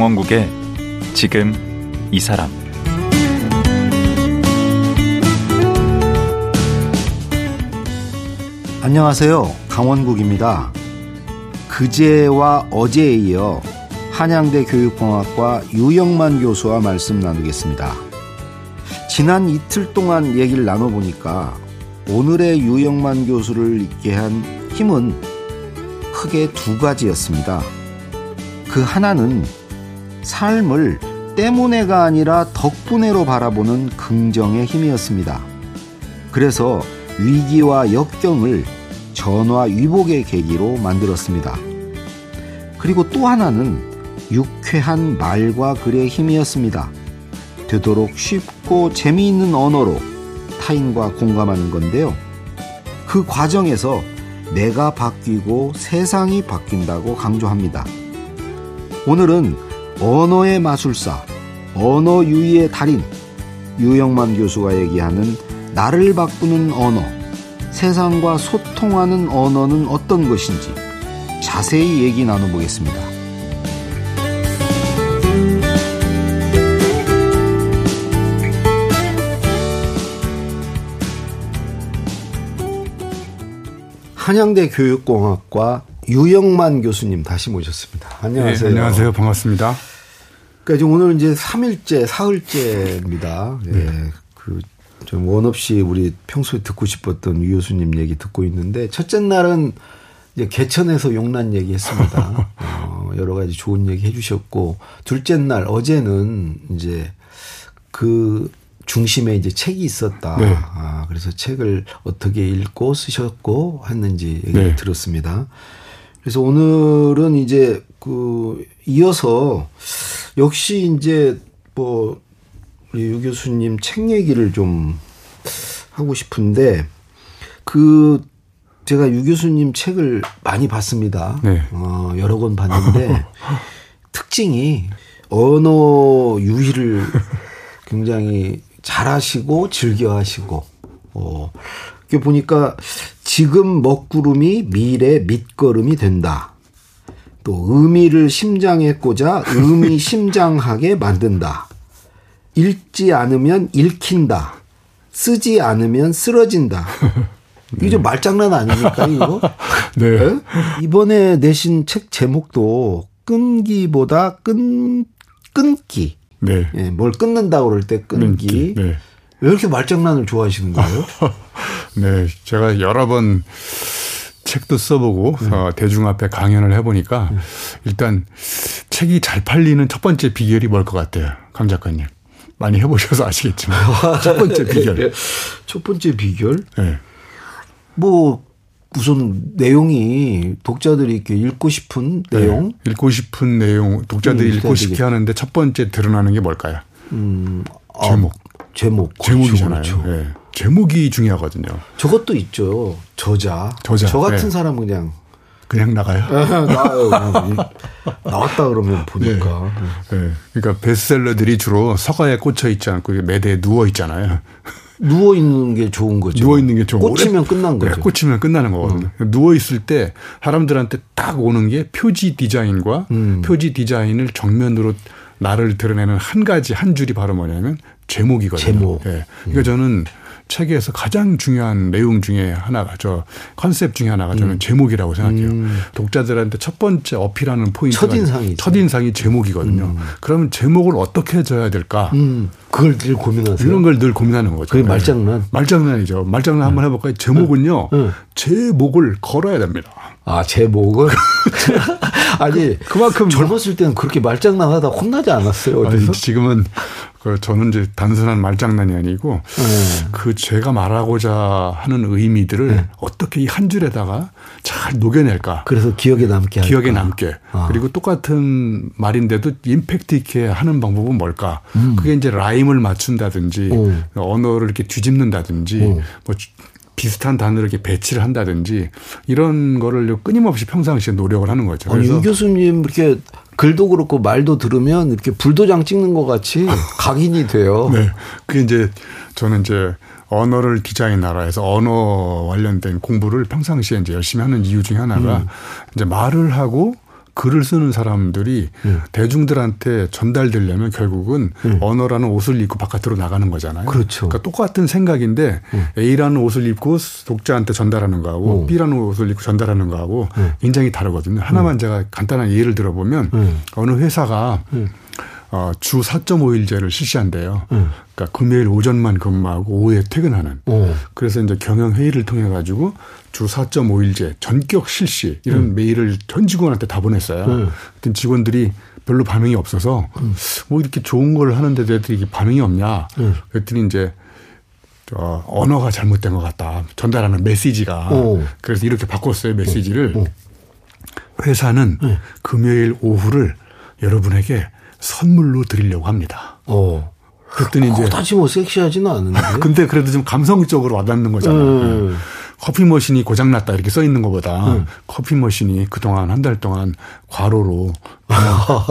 강원국의 지금 이 사람 안녕하세요. 강원국입니다. 그제와 어제에 이어 한양대 교육공학과 유영만 교수와 말씀 나누겠습니다. 지난 이틀 동안 얘기를 나눠보니까 오늘의 유영만 교수를 있게 한 힘은 크게 두 가지였습니다. 그 하나는 삶을 때문에가 아니라 덕분에로 바라보는 긍정의 힘이었습니다. 그래서 위기와 역경을 전화 위복의 계기로 만들었습니다. 그리고 또 하나는 유쾌한 말과 글의 힘이었습니다. 되도록 쉽고 재미있는 언어로 타인과 공감하는 건데요. 그 과정에서 내가 바뀌고 세상이 바뀐다고 강조합니다. 오늘은 언어의 마술사, 언어 유희의 달인, 유영만 교수가 얘기하는 나를 바꾸는 언어, 세상과 소통하는 언어는 어떤 것인지 자세히 얘기 나눠보겠습니다. 한양대 교육공학과 유영만 교수님 다시 모셨습니다. 안녕하세요. 네, 안녕하세요. 반갑습니다. 그러니까 오늘 이제 3일째, 사흘째입니다. 예. 네. 그, 좀 원 없이 우리 평소에 듣고 싶었던 유 교수님 얘기 듣고 있는데, 첫째 날은 이제 개천에서 용난 얘기 했습니다. 어, 여러 가지 좋은 얘기 해주셨고, 둘째 날, 어제는 이제 그 중심에 이제 책이 있었다. 네. 아, 그래서 책을 어떻게 읽고 쓰셨고 했는지 얘기를 네. 들었습니다. 그래서 오늘은 이제 그 이어서 역시 이제 뭐 우리 유 교수님 책 얘기를 좀 하고 싶은데 그 제가 유 교수님 책을 많이 봤습니다. 네. 어, 여러 권 봤는데 특징이 언어 유희를 굉장히 잘하시고 즐겨하시고 어, 이게 보니까 지금 먹구름이 미래 밑거름이 된다. 또 의미를 심장에 꽂아 의미 심장하게 만든다. 읽지 않으면 읽힌다. 쓰지 않으면 쓰러진다. 네. 이게 좀 말장난 아닙니까, 이거? 네. 네. 이번에 내신 책 제목도 끈기보다 끈, 끊기. 네. 예, 뭘 끊는다 그럴 때 끊기. 네. 왜 이렇게 말장난을 좋아하시는 거예요? 네, 제가 여러 번 책도 써보고 네. 어, 대중 앞에 강연을 해보니까 네. 일단 책이 잘 팔리는 첫 번째 비결이 뭘 것 같아요, 강 작가님. 많이 해보셔서 아시겠지만 첫 번째 비결. 첫 번째 비결? 네. 뭐 우선 내용이 독자들이 이렇게 읽고 싶은 네. 내용, 네. 읽고 싶은 내용, 독자들이 음, 읽고 싶게 하는데 첫 번째 드러나는 게 뭘까요? 음, 제목. 아, 제목. 제목이잖아요. 그렇죠. 네. 제목이 중요하거든요. 저것도 있죠. 저자. 저자. 저 같은 네. 사람은 그냥 그냥 나가요? 나와요. 나왔다 그러면 보니까. 네. 네. 그러니까 베스트셀러들이 주로 서가에 꽂혀 있지 않고 매대에 누워 있잖아요. 누워 있는 게 좋은 거죠. 누워 있는 게 좋은 꽂히면 끝난 거죠. 네, 꽂히면 끝나는 거거든요. 음. 누워 있을 때 사람들한테 딱 오는 게 표지 디자인과 음. 표지 디자인을 정면으로 나를 드러내는 한 가지 한 줄이 바로 뭐냐면 제목이거든요. 제목. 네. 그러니까 음. 저는 책에서 가장 중요한 내용 중에 하나가 저 컨셉 중에 하나가 저는 음. 제목이라고 생각해요. 음. 독자들한테 첫 번째 어필하는 포인트가 첫인상이 첫인상이 제목이거든요. 음. 그러면 제목을 어떻게 줘야 될까? 음. 그걸 늘 고민하세요. 이런 걸 늘 고민하는 거죠. 그게 말장난. 네. 말장난이죠. 말장난 한번 해볼까요? 제목은요. 제목을 걸어야 됩니다. 아 제목을 아니 그 만큼 젊었을 때는 그렇게 말장난하다 혼나지 않았어요. 어디서? 아니, 지금은 그 저는 이제 단순한 말장난이 아니고 네. 그 제가 말하고자 하는 의미들을 네. 어떻게 이 한 줄에다가 잘 녹여낼까. 그래서 기억에 남게 기억에 할까. 남게. 아. 그리고 똑같은 말인데도 임팩트 있게 하는 방법은 뭘까? 음. 그게 이제 라임을 맞춘다든지 오. 언어를 이렇게 뒤집는다든지 오. 뭐 비슷한 단어를 이렇게 배치를 한다든지 이런 거를 끊임없이 평상시에 노력을 하는 거죠. 아니, 유 교수님 이렇게 글도 그렇고 말도 들으면 이렇게 불도장 찍는 것 같이 각인이 돼요. 네. 그게 이제 저는 이제 언어를 디자인하라 해서 언어 관련된 공부를 평상시에 이제 열심히 하는 이유 중에 하나가 음. 이제 말을 하고 글을 쓰는 사람들이 음. 대중들한테 전달되려면 결국은 언어라는 옷을 입고 바깥으로 나가는 거잖아요. 그렇죠. 그러니까 똑같은 생각인데 A라는 옷을 입고 독자한테 전달하는 거하고 음. B라는 옷을 입고 전달하는 거하고 굉장히 다르거든요. 하나만 제가 간단한 예를 들어보면 음. 어느 회사가 어, 주 4.5일제를 실시한대요. 음. 그러니까 금요일 오전만 근무하고 오후에 퇴근하는. 어. 그래서 이제 경영 회의를 통해 가지고 주 4.5일제 전격 실시 이런 메일을 전 직원한테 다 보냈어요. 음. 그랬더니 직원들이 별로 반응이 없어서 뭐 이렇게 좋은 걸 하는데도 애들이 이게 반응이 없냐. 음. 그랬더니 이제 저 언어가 잘못된 것 같다. 전달하는 메시지가. 오. 그래서 이렇게 바꿨어요 메시지를. 오. 회사는 금요일 오후를 여러분에게 선물로 드리려고 합니다. 어. 그랬더니 이제 그다지 뭐 섹시하지는 않은데. 근데 그래도 좀 감성적으로 와닿는 거잖아요. 음. 커피 머신이 고장 났다 이렇게 써 있는 것보다 커피 머신이 그동안 한 달 동안 과로로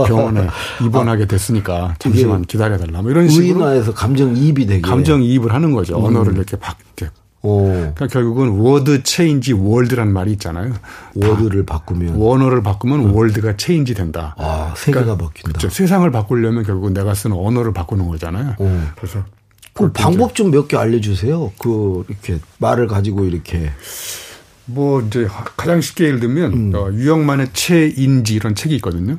병원에 입원하게 됐으니까 잠시만 기다려 달라. 뭐 이런 식으로 의인화해서 감정 이입이 되게. 감정 이입을 하는 거죠. 언어를 이렇게 바뀌게. 어. 그러니까 결국은 word change world라는 말이 있잖아요. word를 바꾸면. 언어를 바꾸면 world가 change 된다. 아, 세계가 바뀐다. 그렇죠. 세상을 바꾸려면 결국 내가 쓰는 언어를 바꾸는 거잖아요. 어. 그래서 그 방법 좀 몇 개 알려주세요. 그 이렇게 말을 가지고 이렇게 뭐 이제 가장 쉽게 예를 들면 음. 어, 유영만의 체인지 이런 책이 있거든요.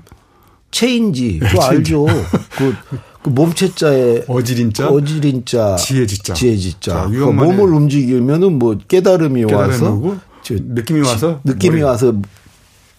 체인지 그거 체인지. 알죠. 그, 그 몸체자에 어질 인자, 어질 인자, 지혜지자. 지혜지자. 자, 그 몸을 움직이면은 뭐 깨달음이 깨달음이 와서 오고 저- 느낌이 와서 느낌이 머리- 와서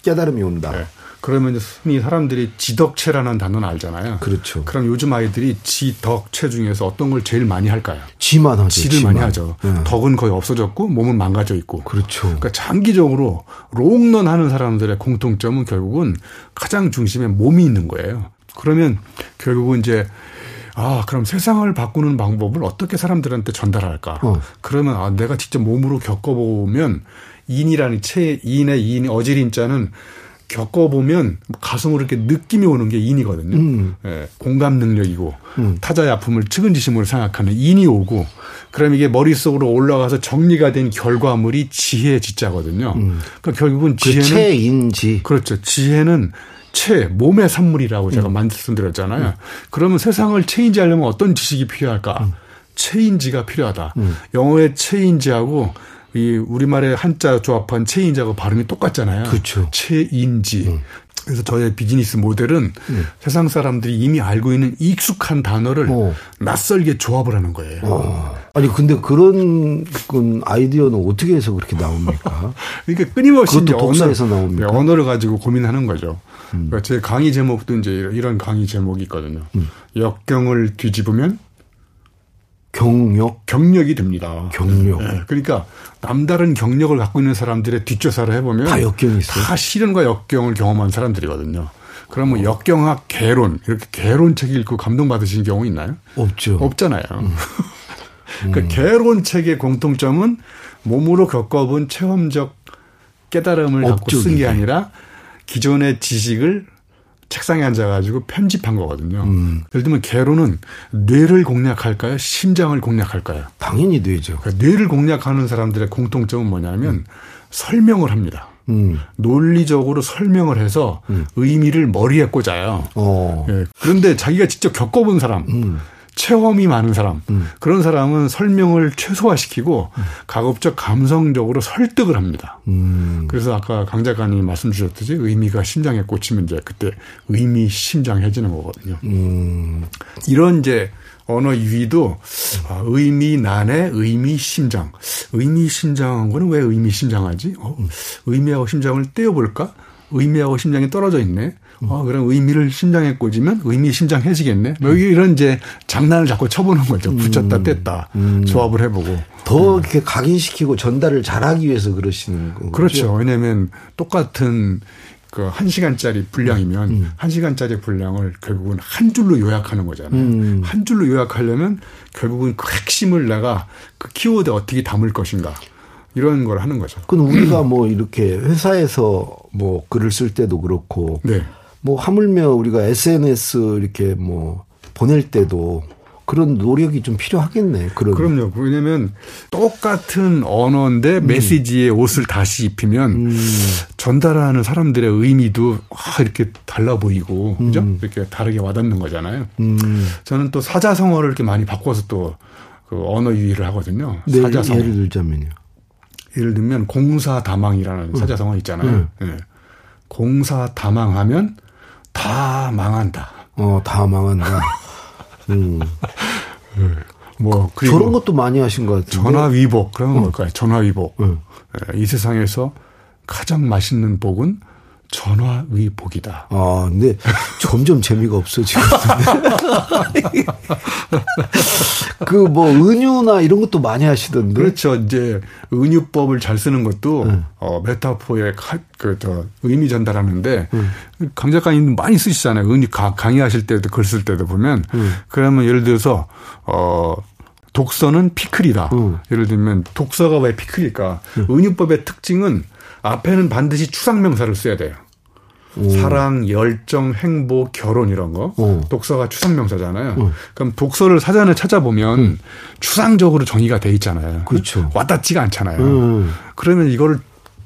깨달음이 온다. 네. 그러면 이제 흔히 사람들이 지덕체라는 단어는 알잖아요. 그렇죠. 그럼 요즘 아이들이 지덕체 중에서 어떤 걸 제일 많이 할까요? 지만 하죠. 지를 지만. 많이 하죠. 네. 덕은 거의 없어졌고 몸은 망가져 있고. 그렇죠. 그러니까 장기적으로 롱런하는 사람들의 공통점은 결국은 가장 중심에 몸이 있는 거예요. 그러면 결국은 이제 아, 그럼 세상을 바꾸는 방법을 어떻게 사람들한테 전달할까? 어. 그러면 아, 내가 직접 몸으로 겪어보면 인이라는 체, 인의 인, 어지린 자는 겪어보면 가슴으로 이렇게 느낌이 오는 게 인이거든요. 음. 예, 공감 능력이고 타자의 아픔을 측은지심으로 생각하는 인이 오고 그럼 이게 머릿속으로 올라가서 정리가 된 결과물이 지혜 지자거든요. 그러니까 결국은 그 지혜는 체인지. 그렇죠. 지혜는 체, 몸의 산물이라고 제가 음. 말씀드렸잖아요. 그러면 세상을 change하려면 어떤 지식이 필요할까? 음. 체인지가 필요하다. 영어의 change하고 이 우리말의 한자 조합한 체인지하고 발음이 똑같잖아요. 그렇죠. 체인지. 그래서 저의 비즈니스 모델은 세상 사람들이 이미 알고 있는 익숙한 단어를 어. 낯설게 조합을 하는 거예요. 어. 아니 근데 그런 건 아이디어는 어떻게 해서 그렇게 나옵니까? 그러니까 끊임없이 그것도 독서에서 언어, 나옵니까? 음. 네, 언어를 가지고 고민하는 거죠. 그러니까 제 강의 제목도 이제 이런 강의 제목이 있거든요. 음. 역경을 뒤집으면 경력, 경력이 됩니다. 경력. 네, 그러니까 남다른 경력을 갖고 있는 사람들의 뒷조사를 해보면 다 역경이 있어요? 다 시련과 역경을 경험한 사람들이거든요. 그러면 어. 역경학 개론 이렇게 개론책 읽고 감동받으신 경우 있나요? 없죠. 없잖아요. 음. 그러니까 개론책의 공통점은 몸으로 겪어본 체험적 깨달음을 갖고 업적이네. 쓴게 아니라 기존의 지식을 책상에 앉아가지고 편집한 거거든요. 음. 예를 들면 개론은 뇌를 공략할까요? 심장을 공략할까요? 당연히 되죠. 그러니까 뇌를 공략하는 사람들의 공통점은 뭐냐면 설명을 합니다. 음. 논리적으로 설명을 해서 의미를 머리에 꽂아요. 어. 예. 그런데 자기가 직접 겪어본 사람, 음. 체험이 많은 사람, 그런 사람은 설명을 최소화시키고 가급적 감성적으로 설득을 합니다. 음. 그래서 아까 강 작가님 말씀 주셨듯이 의미가 심장에 꽂히면 이제 그때 의미 심장해지는 거거든요. 음. 이런 이제 언어 유희도 아, 의미 난의 의미 심장. 의미 심장한 거는 왜 의미 심장하지? 어, 의미하고 심장을 떼어볼까? 의미하고 심장이 떨어져 있네. 어, 그럼 의미를 심장에 꽂으면 의미 심장해지겠네. 뭐 이런 이제 장난을 자꾸 쳐보는 거죠. 붙였다 뗐다 조합을 해보고. 더 이렇게 각인시키고 전달을 잘하기 위해서 그러시는 거죠. 그렇죠. 왜냐하면 똑같은 그한 시간짜리 분량이면 한 시간짜리 분량을 결국은 한 줄로 요약하는 거잖아요. 한 줄로 요약하려면 결국은 그 핵심을 내가 그 키워드에 어떻게 담을 것인가 이런 걸 하는 거죠. 그건 우리가 뭐 이렇게 회사에서 뭐 글을 쓸 때도 그렇고 네. 뭐 하물며 우리가 SNS 이렇게 뭐 보낼 때도 그런 노력이 좀 필요하겠네. 그럼. 그럼요. 왜냐면 똑같은 언어인데 음. 메시지의 옷을 다시 입히면 전달하는 사람들의 의미도 아, 이렇게 달라 보이고 그죠? 이렇게 다르게 와닿는 거잖아요. 음. 저는 또 사자성어를 이렇게 많이 바꿔서 또 그 언어 유희를 하거든요. 네, 사자성어. 예를 들자면요. 예를 들면 공사다망이라는 사자성어 있잖아요. 예. 공사다망하면 다 망한다. 어, 다 망한다. 음. 뭐 그리고 저런 것도 많이 하신 것 같은데. 전화 위복 그러면 뭘까요? 전화 위복. 응. 예, 이 세상에서 가장 맛있는 복은 전화 위복이다. 아, 근데 점점 재미가 없어지고 그뭐 은유나 이런 것도 많이 하시던데. 그렇죠. 이제 은유법을 잘 쓰는 것도 네. 어, 메타포의 그저 의미 전달하는데 강 작가님 많이 쓰시잖아요. 은유 가- 강의하실 때도 글 쓸 때도 보면 그러면 예를 들어서 어 독서는 피클이다. 음. 예를 들면 독서가 왜 피클일까? 은유법의 특징은 앞에는 반드시 추상명사를 써야 돼요. 사랑, 열정, 행복, 결혼 이런 거. 어. 독서가 추상명사잖아요. 그럼 독서를 사전에 찾아보면 추상적으로 정의가 돼 있잖아요. 그렇죠. 와닿지가 않잖아요. 음. 그러면 이거를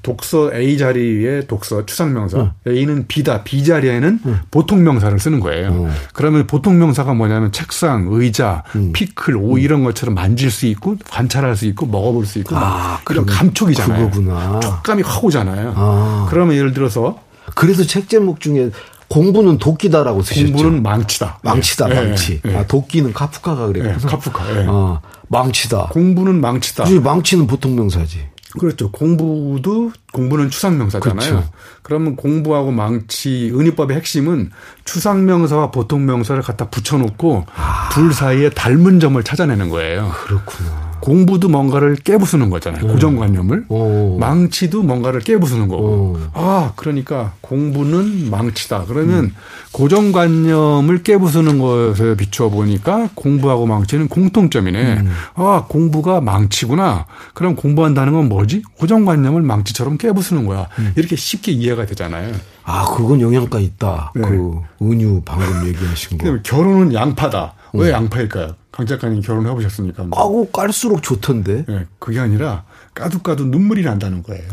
독서 A 자리에 독서 추상 명사 A는 B다. B 자리에는 보통 명사를 쓰는 거예요. 어. 그러면 보통 명사가 뭐냐면 책상, 의자, 음. 피클, 옷 이런 것처럼 만질 수 있고 관찰할 수 있고 먹어볼 수 있고 아, 그러면 감촉이잖아요. 그거구나. 촉감이 확 오잖아요. 아. 그러면 예를 들어서 그래서 책 제목 중에 공부는 도끼다라고 쓰셨죠. 공부는 망치다. 망치다, 예, 망치. 예, 예. 아, 도끼는 카프카가 예, 그랬구나. 카프카. 예. 아, 망치다. 공부는 망치다. 망치는 보통 명사지. 그렇죠. 공부도 공부는 추상명사잖아요. 그렇죠. 그러면 공부하고 망치 은유법의 핵심은 추상명사와 보통명사를 갖다 붙여놓고 둘 사이에 닮은 점을 찾아내는 거예요. 그렇구나. 공부도 뭔가를 깨부수는 거잖아요. 고정관념을. 오. 망치도 뭔가를 깨부수는 거고. 오. 아, 그러니까 공부는 망치다. 그러면 고정관념을 깨부수는 것에 비추어 보니까 공부하고 망치는 공통점이네. 아, 공부가 망치구나. 그럼 공부한다는 건 뭐지? 고정관념을 망치처럼 깨부수는 거야. 이렇게 쉽게 이해가 되잖아요. 아, 그건 영향가 있다. 네. 그 은유 방금 얘기하신 거. 결혼은 양파다. 왜 양파일까요? 강 작가님 결혼해 보셨습니까? 까고 깔수록 좋던데. 예, 그게 아니라 까도 까도 눈물이 난다는 거예요.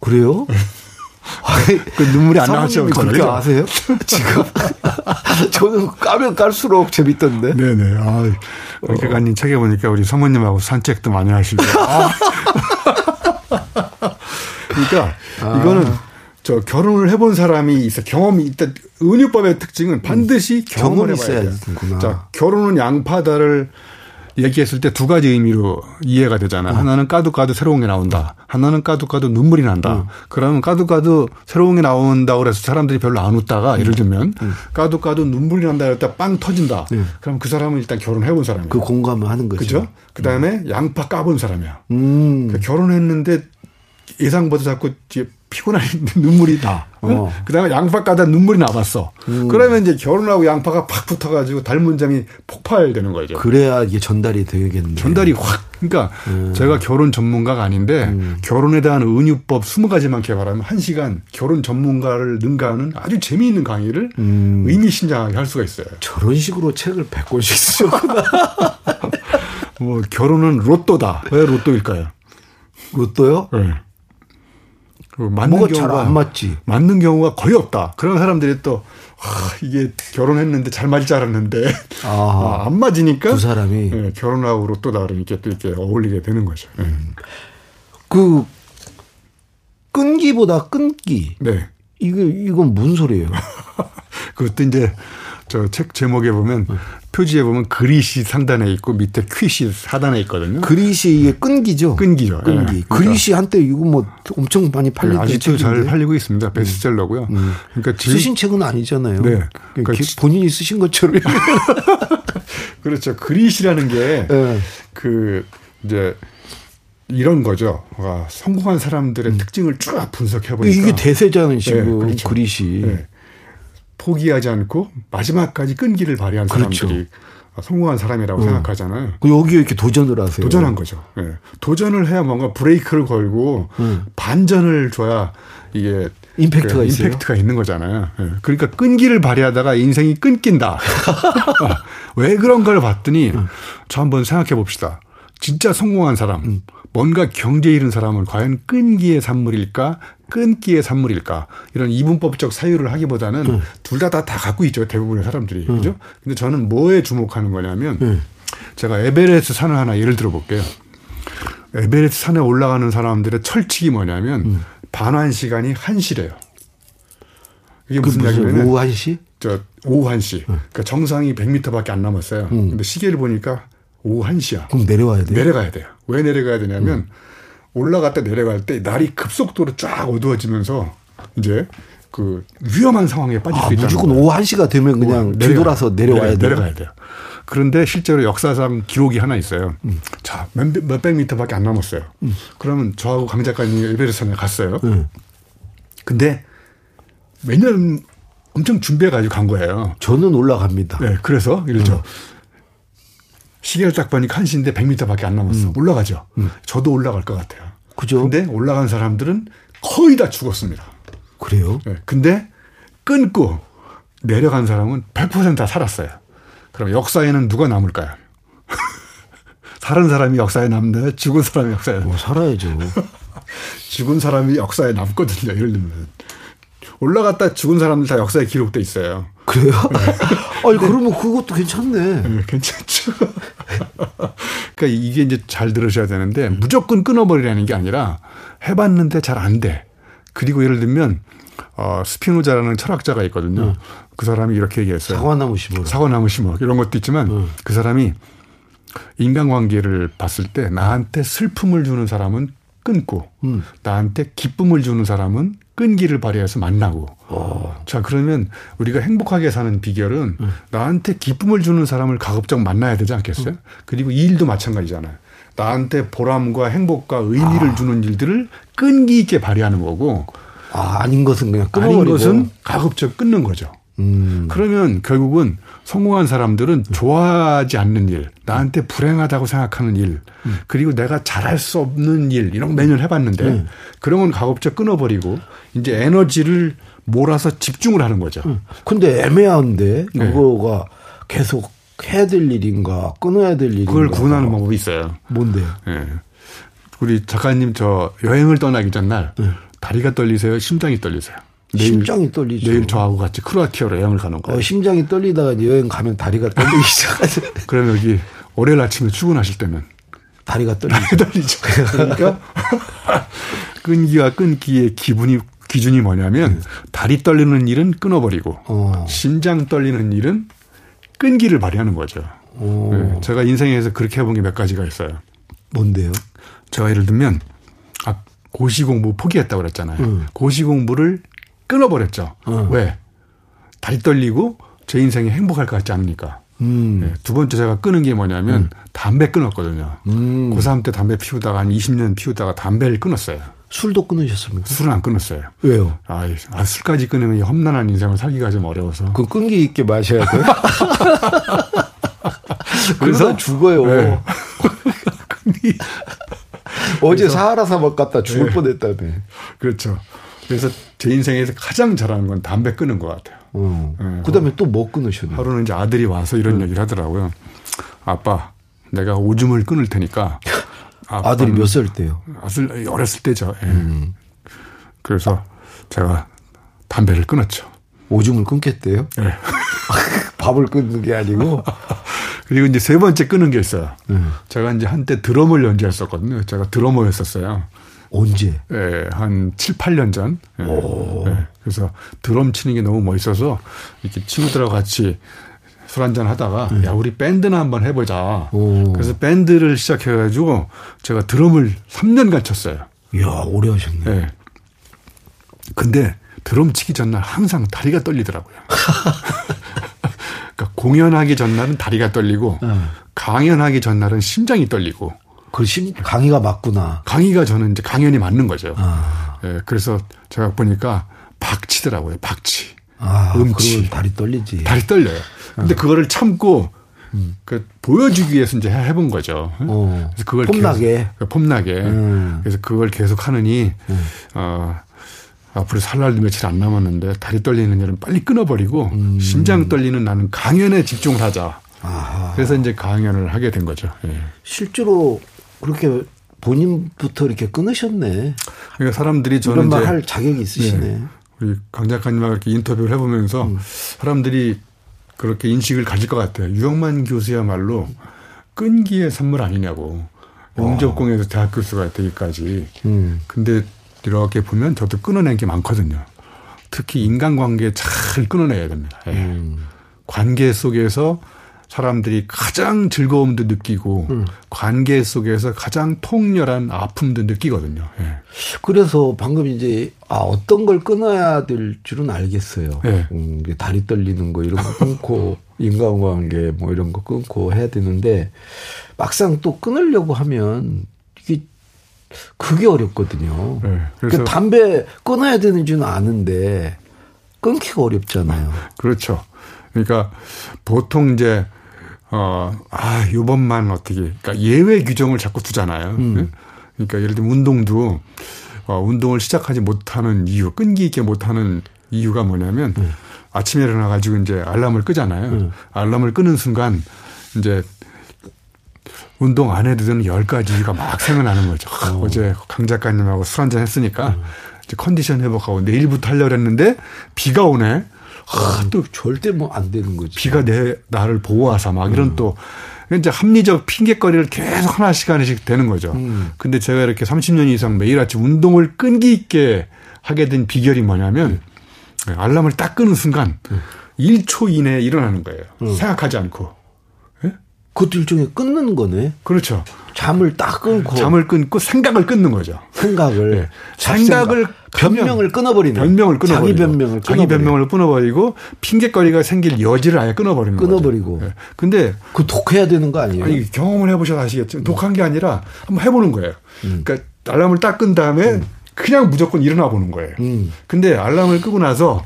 그래요? 그 눈물이 안 나왔죠. 그렇게 아세요? 지금 저는 까면 깔수록 재밌던데. 네네. 아, 강 작가님 책에 보니까 우리 사모님하고 산책도 많이 하시고. 아. 그러니까 이거는 저 결혼을 해본 사람이 있어 경험이 있다. 은유법의 특징은 반드시 경험을 경험이 해봐야 돼요. 있어야겠구나. 자, 결혼은 양파다를 얘기했을 때 두 가지 의미로 이해가 되잖아. 어. 하나는 까도 새로운 게 나온다. 하나는 까도 눈물이 난다. 어. 그러면 까도 새로운 게 나온다 그래서 사람들이 별로 안 웃다가 예를 들면 까도 까도 눈물이 난다 그랬다 빵 터진다. 그럼 그 사람은 일단 결혼해 본 사람이야. 그 공감을 하는 거죠. 그죠? 그 다음에 양파 까본 사람이야. 음. 그 결혼했는데 예상보다 자꾸 피곤한 눈물이 나. 어. 그 다음에 양파 까다 눈물이 나봤어. 그러면 이제 결혼하고 양파가 팍 붙어가지고 닮은 점이 폭발되는 거죠. 그래야 이게 전달이 되겠네. 전달이 확. 그러니까 제가 결혼 전문가가 아닌데 결혼에 대한 은유법 20가지만 개발하면 1시간 결혼 전문가를 능가하는 아주 재미있는 강의를 의미심장하게 할 수가 있어요. 저런 식으로 책을 100권씩 쓰셨구나. 뭐 결혼은 로또다. 왜 로또일까요? 로또요? 네. 그 맞는 경우가 안 맞지. 맞는 경우가 거의 없다. 그런 사람들이 또 아, 이게 결혼했는데 잘 맞을 줄 알았는데 아하. 아, 안 맞으니까 두 사람이. 예, 결혼하고 로또다 그러니까 또 이렇게 어울리게 되는 거죠. 예. 그 끈기보다 끊기. 네. 이거 이건 무슨 소리예요? 그것도 이제 저 책 제목에 보면 네. 표지에 보면 그릿이 상단에 있고 밑에 퀴시 하단에 있거든요. 그릿이 이게 끈기죠. 끈기죠. 끈기. 예. 그러니까 그릿이 한때 이거 뭐 엄청 많이 네, 팔리던 아직도 잘 책인데. 팔리고 있습니다. 베스트셀러고요. 그러니까 질- 쓰신 책은 아니잖아요. 네. 그러니까 본인이 쓰신 것처럼. 그렇죠. 그릿이라는 게 예. 그 이제 이런 거죠. 와, 성공한 사람들의 특징을 쭉 분석해 보니까 이게 대세잖아요, 지금 네, 그렇죠. 그릿이. 네. 포기하지 않고 마지막까지 끈기를 발휘한 그렇죠. 사람들이 성공한 사람이라고 생각하잖아요. 그 여기에 이렇게 도전을 하세요. 도전한 거죠. 예. 도전을 해야 뭔가 브레이크를 걸고 음. 반전을 줘야 이게 임팩트가 그. 임팩트가 있는 거잖아요. 예. 그러니까 끈기를 발휘하다가 인생이 끊긴다. 왜 그런가를 봤더니 저 한번 생각해 봅시다. 진짜 성공한 사람, 뭔가 경제 잃은 사람은 과연 끈기의 산물일까, 끊기의 산물일까 이런 이분법적 사유를 하기보다는 둘다 다 다 갖고 있죠 대부분의 사람들이 그죠? 근데 저는 뭐에 주목하는 거냐면 제가 에베레스트 산을 하나 예를 들어볼게요. 에베레스트 산에 올라가는 사람들의 철칙이 뭐냐면 반환 시간이 1시래요. 이게 그 무슨 무슨 이야기냐면 오후 1시? 저 오후 1시. 그러니까 정상이 100m밖에 안 남았어요. 근데 시계를 보니까 오후 1시야. 그럼 내려와야 돼요. 내려가야 돼요. 왜 내려가야 되냐면 올라갔다 내려갈 때 날이 급속도로 쫙 어두워지면서 이제 그 위험한 상황에 빠질 아, 수 있다는 무조건 거예요. 오후 1시가 되면 그냥 뒤돌아서 내려와야 내려- 돼요. 내려가야 돼요. 그런데 실제로 역사상 기록이 하나 있어요. 음. 자, 몇, 몇백 미터밖에 안 남았어요. 그러면 저하고 강 작가님이 에베레스트에 갔어요. 음. 근데 매년 엄청 준비해가지고 간 거예요. 저는 올라갑니다. 네, 그래서 들어 어. 시계를 딱 보니까 1시인데 100m밖에 안 남았어. 올라가죠. 저도 올라갈 것 같아요. 음. 그죠? 근데 올라간 사람들은 거의 다 죽었습니다. 그래요? 네, 근데 끊고 내려간 사람은 100%다 살았어요. 그럼 역사에는 누가 남을까요? 살은 사람이 역사에 남나요? 죽은 사람이 역사에 남나요? 뭐 살아야죠. 죽은 사람이 역사에 남거든요. 예를 들면. 올라갔다 죽은 사람들 다 역사에 기록돼 있어요. 그래요? 아니 그러면 그것도 괜찮네. 네, 괜찮죠. 그러니까 이게 이제 잘 들으셔야 되는데 무조건 끊어버리라는 게 아니라 해봤는데 잘 안 돼. 그리고 예를 들면 어, 스피노자라는 철학자가 있거든요. 그 사람이 이렇게 얘기했어요. 사과나무 심어라. 사과나무 심어 이런 것도 있지만 그 사람이 인간관계를 봤을 때 나한테 슬픔을 주는 사람은 끊고 나한테 기쁨을 주는 사람은 끈기를 발휘해서 만나고 자 그러면 우리가 행복하게 사는 비결은 나한테 기쁨을 주는 사람을 가급적 만나야 되지 않겠어요? 그리고 이 일도 마찬가지잖아요. 나한테 보람과 행복과 의미를 주는 일들을 끈기 있게 발휘하는 거고 아 아닌 것은 그냥 아닌 끊어버리고. 것은 가급적 끊는 거죠. 음. 그러면 결국은 성공한 사람들은 좋아하지 않는 일, 나한테 불행하다고 생각하는 일, 그리고 내가 잘할 수 없는 일, 이런 거 매년 해봤는데 그런 건 가급적 끊어버리고 이제 에너지를 몰아서 집중을 하는 거죠. 근데 애매한데 네. 그거가 계속 해야 될 일인가 끊어야 될 일인가. 그걸 구분하는 방법이 있어요. 뭔데요? 예. 우리 작가님 저 여행을 떠나기 전날 다리가 떨리세요? 심장이 떨리세요? 심장이 떨리죠. 내일 저하고 같이 크로아티아로 여행을 가는 거예요. 어, 심장이 떨리다가 여행 가면 다리가 떨리기 시작하죠. 그러면 여기 월요일 아침에 출근하실 때는 다리가 떨리죠. 떨리죠. 그러니까 끈기와 끊기의 기분이 기준이 뭐냐면 다리 떨리는 일은 끊어버리고 어. 심장 떨리는 일은 끈기를 발휘하는 거죠. 오. 네, 제가 인생에서 그렇게 해본 게 몇 가지가 있어요. 뭔데요? 제가 예를 들면 아, 고시 공부 포기했다고 그랬잖아요. 음. 고시 공부를 끊어버렸죠. 음. 왜? 다리 떨리고 제 인생이 행복할 것 같지 않으니까. 음. 네, 두 번째 제가 끊은 게 뭐냐면 담배 끊었거든요. 음. 고3 때 담배 피우다가 한 20년 피우다가 담배를 끊었어요. 술도 끊으셨습니까? 술은 안 끊었어요. 왜요? 아, 아, 술까지 끊으면 이 험난한 인생을 살기가 좀 어려워서. 그 끈기 있게 마셔야 돼요. 그래서- 그래서 죽어요. 네. 어제 사하라 사막 갔다 죽을 네. 뻔했다며. 그렇죠. 그래서 제 인생에서 가장 잘하는 건 담배 끊은 것 같아요. 어. 네. 그다음에 또 뭐 끊으셨나요? 하루는 이제 아들이 와서 이런 얘기를 하더라고요. 아빠, 내가 오줌을 끊을 테니까. 아들이 몇 살 때요? 아들 어렸을 때죠. 예. 음. 그래서 제가 담배를 끊었죠. 오줌을 끊겠대요? 예. 밥을 끊는 게 아니고. 그리고 이제 세 번째 끊은 게 있어요. 음. 제가 이제 한때 드럼을 연주했었거든요. 제가 드러머였었어요. 언제? 예, 한 7, 8년 전. 예, 예. 그래서 드럼 치는 게 너무 멋있어서 이렇게 친구들하고 같이 술 한잔 하다가 야, 우리 밴드나 한번 해보자. 오. 그래서 밴드를 시작해가지고 제가 드럼을 3년간 쳤어요. 이야, 오래 하셨네. 예. 근데 드럼 치기 전날 항상 다리가 떨리더라고요. 그러니까 공연하기 전날은 다리가 떨리고 음. 강연하기 전날은 심장이 떨리고 그 심, 강의가 맞구나. 강의가 저는 이제 강연이 맞는 거죠. 아, 예, 그래서 제가 보니까 박치더라고요. 박치. 아 음치. 다리 떨리지. 다리 떨려요. 근데 그거를 참고 그 보여주기 위해서 이제 해본 거죠. 어. 그래서 그걸 폼나게. 계속, 폼나게. 음. 그래서 그걸 계속 하느니 어 앞으로 살 날도 며칠 안 남았는데 다리 떨리는 일은 빨리 끊어버리고 음. 심장 떨리는 나는 강연에 집중을 하자. 아하. 그래서 이제 강연을 하게 된 거죠. 예. 실제로 그렇게 본인부터 이렇게 끊으셨네. 그러니까 사람들이 저는 이런 말 할 자격이 있으시네. 예. 우리 강 작가님하고 이렇게 인터뷰를 해보면서 음. 사람들이 그렇게 인식을 가질 것 같아요. 유영만 교수야말로 끈기의 선물 아니냐고. 영접공에서 대학 교수가 되기까지. 음. 근데 이렇게 보면 저도 끊어낸 게 많거든요. 특히 인간관계 잘 끊어내야 됩니다. 예. 음. 관계 속에서 사람들이 가장 즐거움도 느끼고 음. 관계 속에서 가장 통렬한 아픔도 느끼거든요. 예. 그래서 방금 이제 아 어떤 걸 끊어야 될 줄은 알겠어요. 예. 음, 다리 떨리는 거 이런 거 끊고 인간관계 뭐 이런 거 끊고 해야 되는데 막상 또 끊으려고 하면 이게 그게 어렵거든요. 네, 그러니까 담배 끊어야 되는 줄은 아는데 끊기가 어렵잖아요. 그렇죠. 그러니까 보통 이제 어, 아, 요번만 어떻게, 그러니까 예외 규정을 자꾸 두잖아요. 음. 네? 그러니까 예를 들면 운동도, 어, 운동을 시작하지 못하는 이유, 끈기 있게 못하는 이유가 뭐냐면, 음. 아침에 일어나가지고 이제 알람을 끄잖아요. 음. 알람을 끄는 순간, 이제, 운동 안 해도 되는 열 가지 이유가 막 생각나는 거죠. 어. 어제 강 작가님하고 술 한잔 했으니까, 음. 이제 컨디션 회복하고 내일부터 하려고 했는데, 비가 오네. 아, 또 절대 뭐 안 되는 거지. 비가 내 나를 보호하사 막 이런 음. 또 이제 합리적 핑계거리를 계속 하나씩 하나씩 되는 거죠. 음. 근데 제가 이렇게 30년 이상 매일 아침 운동을 끈기 있게 하게 된 비결이 뭐냐면 음. 알람을 딱 끄는 순간 음. 1초 이내에 일어나는 거예요. 음. 생각하지 않고. 예? 그것도 일종의 끊는 거네. 그렇죠. 잠을 딱 끊고 잠을 끊고 생각을 끊는 거죠. 생각을 네. 생각을 변명을 끊어버리는 변명을 끊어 자기 변명을 자기 변명을 끊어버리고 핑계거리가 생길 여지를 아예 끊어버리는 끊어버리고. 거죠. 네. 근데 그 독해야 되는 거 아니에요? 아니, 경험을 해보셔서 아시겠지만 독한 게 아니라 한번 해보는 거예요. 음. 그러니까 알람을 딱 끈 다음에 음. 그냥 무조건 일어나 보는 거예요. 음. 근데 알람을 끄고 나서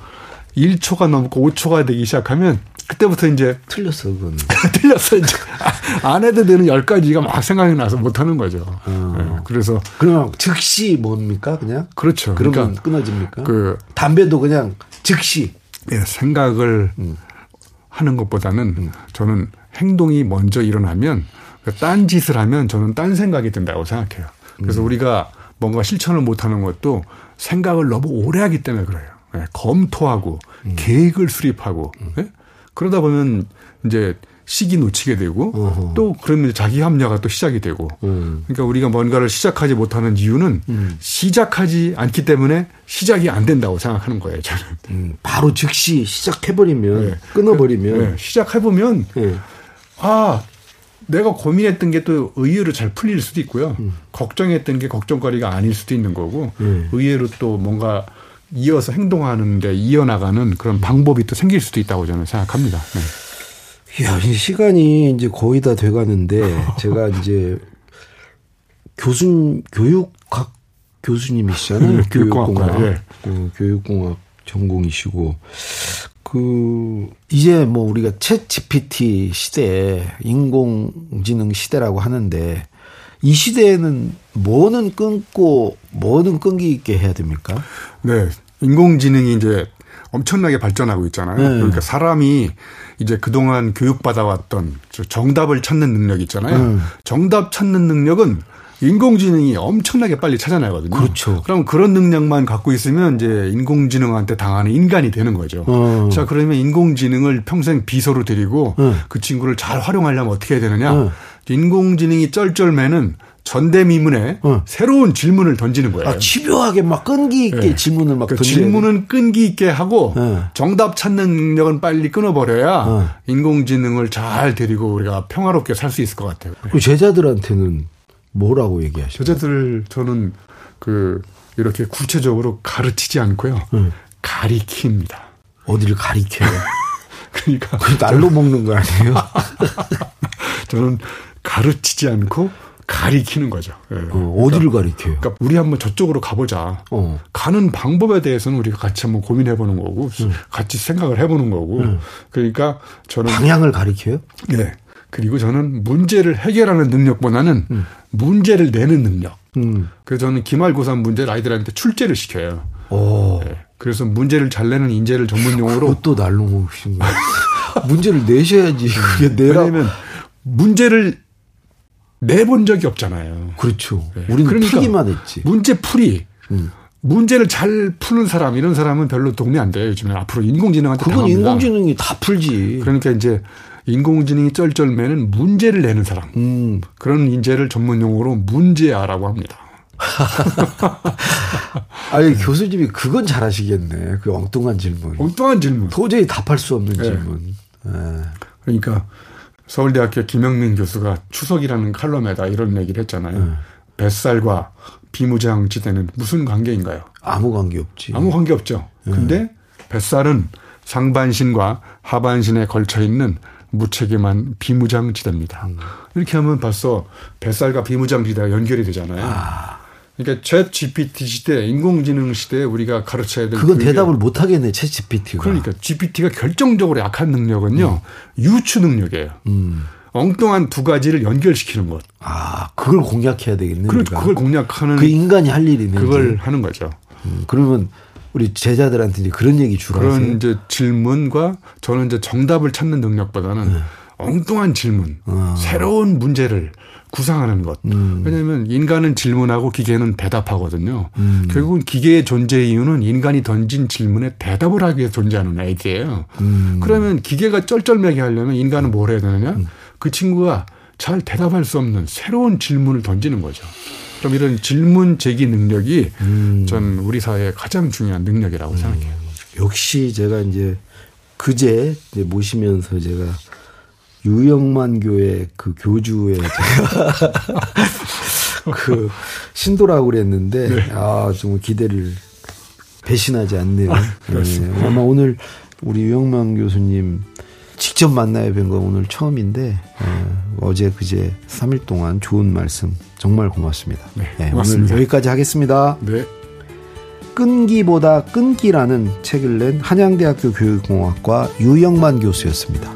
1초가 넘고 5초가 되기 시작하면 그때부터 이제 틀렸어 그건 틀렸어 이제 안 해도 되는 열 가지가 막 생각이 나서 못 하는 거죠. 어. 네. 그래서 그럼 즉시 뭡니까 그냥 그렇죠. 그러면 그러니까 끊어집니까? 그 담배도 그냥 즉시 네, 생각을 음. 하는 것보다는 음. 저는 행동이 먼저 일어나면 그딴 짓을 하면 저는 딴 생각이 든다고 생각해요. 그래서 음. 우리가 뭔가 실천을 못 하는 것도 생각을 너무 오래 하기 때문에 그래요. 네, 검토하고 음. 계획을 수립하고 네? 그러다 보면 이제 시기 놓치게 되고 어허. 또 그러면 자기 합리화가 또 시작이 되고 음. 그러니까 우리가 뭔가를 시작하지 못하는 이유는 음. 시작하지 않기 때문에 시작이 안 된다고 생각하는 거예요 저는 음. 바로 즉시 시작해버리면 네. 끊어버리면 네. 시작해보면 네. 아 내가 고민했던 게 또 의외로 잘 풀릴 수도 있고요 음. 걱정했던 게 걱정거리가 아닐 수도 있는 거고 네. 의외로 또 뭔가 이어서 행동하는데 이어나가는 그런 방법이 또 생길 수도 있다고 저는 생각합니다. 네. 이야, 시간이 이제 거의 다 돼가는데 제가 이제 교수 교육학 교수님이시잖아요. 네, 교육공학, 예. 그 교육공학 전공이시고 그 이제 뭐 우리가 챗 GPT 시대, 인공지능 시대라고 하는데 이 시대에는 뭐는 끊고 뭐는 끈기 있게 해야 됩니까? 네. 인공지능이 이제 엄청나게 발전하고 있잖아요. 네. 그러니까 사람이 이제 그동안 교육받아왔던 정답을 찾는 능력 있잖아요. 음. 정답 찾는 능력은 인공지능이 엄청나게 빨리 찾아내거든요. 그렇죠. 그럼 그런 능력만 갖고 있으면 이제 인공지능한테 당하는 인간이 되는 거죠. 어. 자, 그러면 인공지능을 평생 비서로 데리고 어. 그 친구를 잘 활용하려면 어떻게 해야 되느냐? 어. 인공지능이 쩔쩔매는 전대미문에 어. 새로운 질문을 던지는 거예요. 아, 집요하게 막 끈기 있게 네. 질문을 막 그러니까 질문은 끈기 있게 하고 네. 정답 찾는 능력은 빨리 끊어버려야 어. 인공지능을 잘 데리고 우리가 평화롭게 살 수 있을 것 같아요. 그 제자들한테는 뭐라고 얘기하시죠? 제자들 저는 그 이렇게 구체적으로 가르치지 않고요. 음. 가리킵니다. 어디를 가리켜요? 그러니까 날로 먹는 거 아니에요? 저는 가르치지 않고 가리키는 거죠. 예. 어, 디를 그러니까, 가리켜요? 그러니까 우리 한번 저쪽으로 가보자. 어. 가는 방법에 대해서는 우리가 같이 한번 고민해보는 거고, 음. 같이 생각을 해보는 거고. 음. 그러니까 저는 방향을 가리켜요? 네. 그리고 저는 문제를 해결하는 능력보다는 음. 문제를 내는 능력. 음. 그래서 저는 기말고사 문제를 아이들한테 출제를 시켜요. 오. 네. 그래서 문제를 잘 내는 인재를 전문 용어로 그것도 날로 먹으신 거예요. 문제를 내셔야지. 그게 내라. 왜냐면 문제를 내본 적이 없잖아요. 그렇죠. 네. 우리는 그러니까 풀기만 했지. 문제 풀이. 음. 문제를 잘 푸는 사람 이런 사람은 별로 도움이 안 돼요. 요즘에 앞으로 인공지능한테 그건 당합니다. 인공지능이 다 풀지. 그러니까 이제 인공지능이 쩔쩔매는 문제를 내는 사람. 음. 그런 인재를 전문 용어로 문제아라고 합니다. 아니 교수님이 그건 잘하시겠네. 그 엉뚱한 질문. 엉뚱한 질문. 도저히 답할 수 없는 네. 질문. 예. 그러니까 서울대학교 김영민 교수가 추석이라는 칼럼에다 이런 얘기를 했잖아요. 네. 뱃살과 비무장지대는 무슨 관계인가요? 아무 관계 없지. 아무 관계 없죠. 네. 근데 뱃살은 상반신과 하반신에 걸쳐 있는 무책임한 비무장지대입니다. 음. 이렇게 하면 벌써 뱃살과 비무장지대가 연결이 되잖아요. 그러니까 챗 GPT 시대, 인공지능 시대에 우리가 가르쳐야 될 그건 대답을 못 하겠네. 채 GPT가. 그러니까 GPT가 결정적으로 약한 능력은요 유추 능력이에요. 음. 엉뚱한 두 가지를 연결시키는 것. 아, 그걸 공략해야 되겠네. 그걸, 우리가. 그걸 공략하는 그 인간이 할 일이네. 그걸 이제. 하는 거죠. 음, 그러면 우리 제자들한테 이제 그런 얘기 주라 그런 하세요. 이제 질문과 저는 이제 정답을 찾는 능력보다는 네. 엉뚱한 질문, 아. 새로운 문제를 구상하는 것. 음. 왜냐하면 인간은 질문하고 기계는 대답하거든요. 음. 결국은 기계의 존재 이유는 인간이 던진 질문에 대답을 하기 위해 존재하는 아이디예요. 음. 그러면 기계가 쩔쩔매게 하려면 인간은 뭘 해야 되느냐? 그 친구가 잘 대답할 수 없는 새로운 질문을 던지는 거죠. 그럼 이런 질문 제기 능력이 음. 전 우리 사회의 가장 중요한 능력이라고 생각해요. 역시 제가 이제 그제 이제 모시면서 제가 유영만 교회 그 교주의 제가 그 신도라고 그랬는데 아 정말 기대를 배신하지 않네요. 네. 아마 오늘 우리 유영만 교수님 직접 만나야 뵌 건 오늘 처음인데 어, 어제 그제 3일 동안 좋은 말씀 정말 고맙습니다. 네, 오늘 고맙습니다. 여기까지 하겠습니다. 네. 끈기보다 끈기라는 책을 낸 한양대학교 교육공학과 유영만 교수였습니다.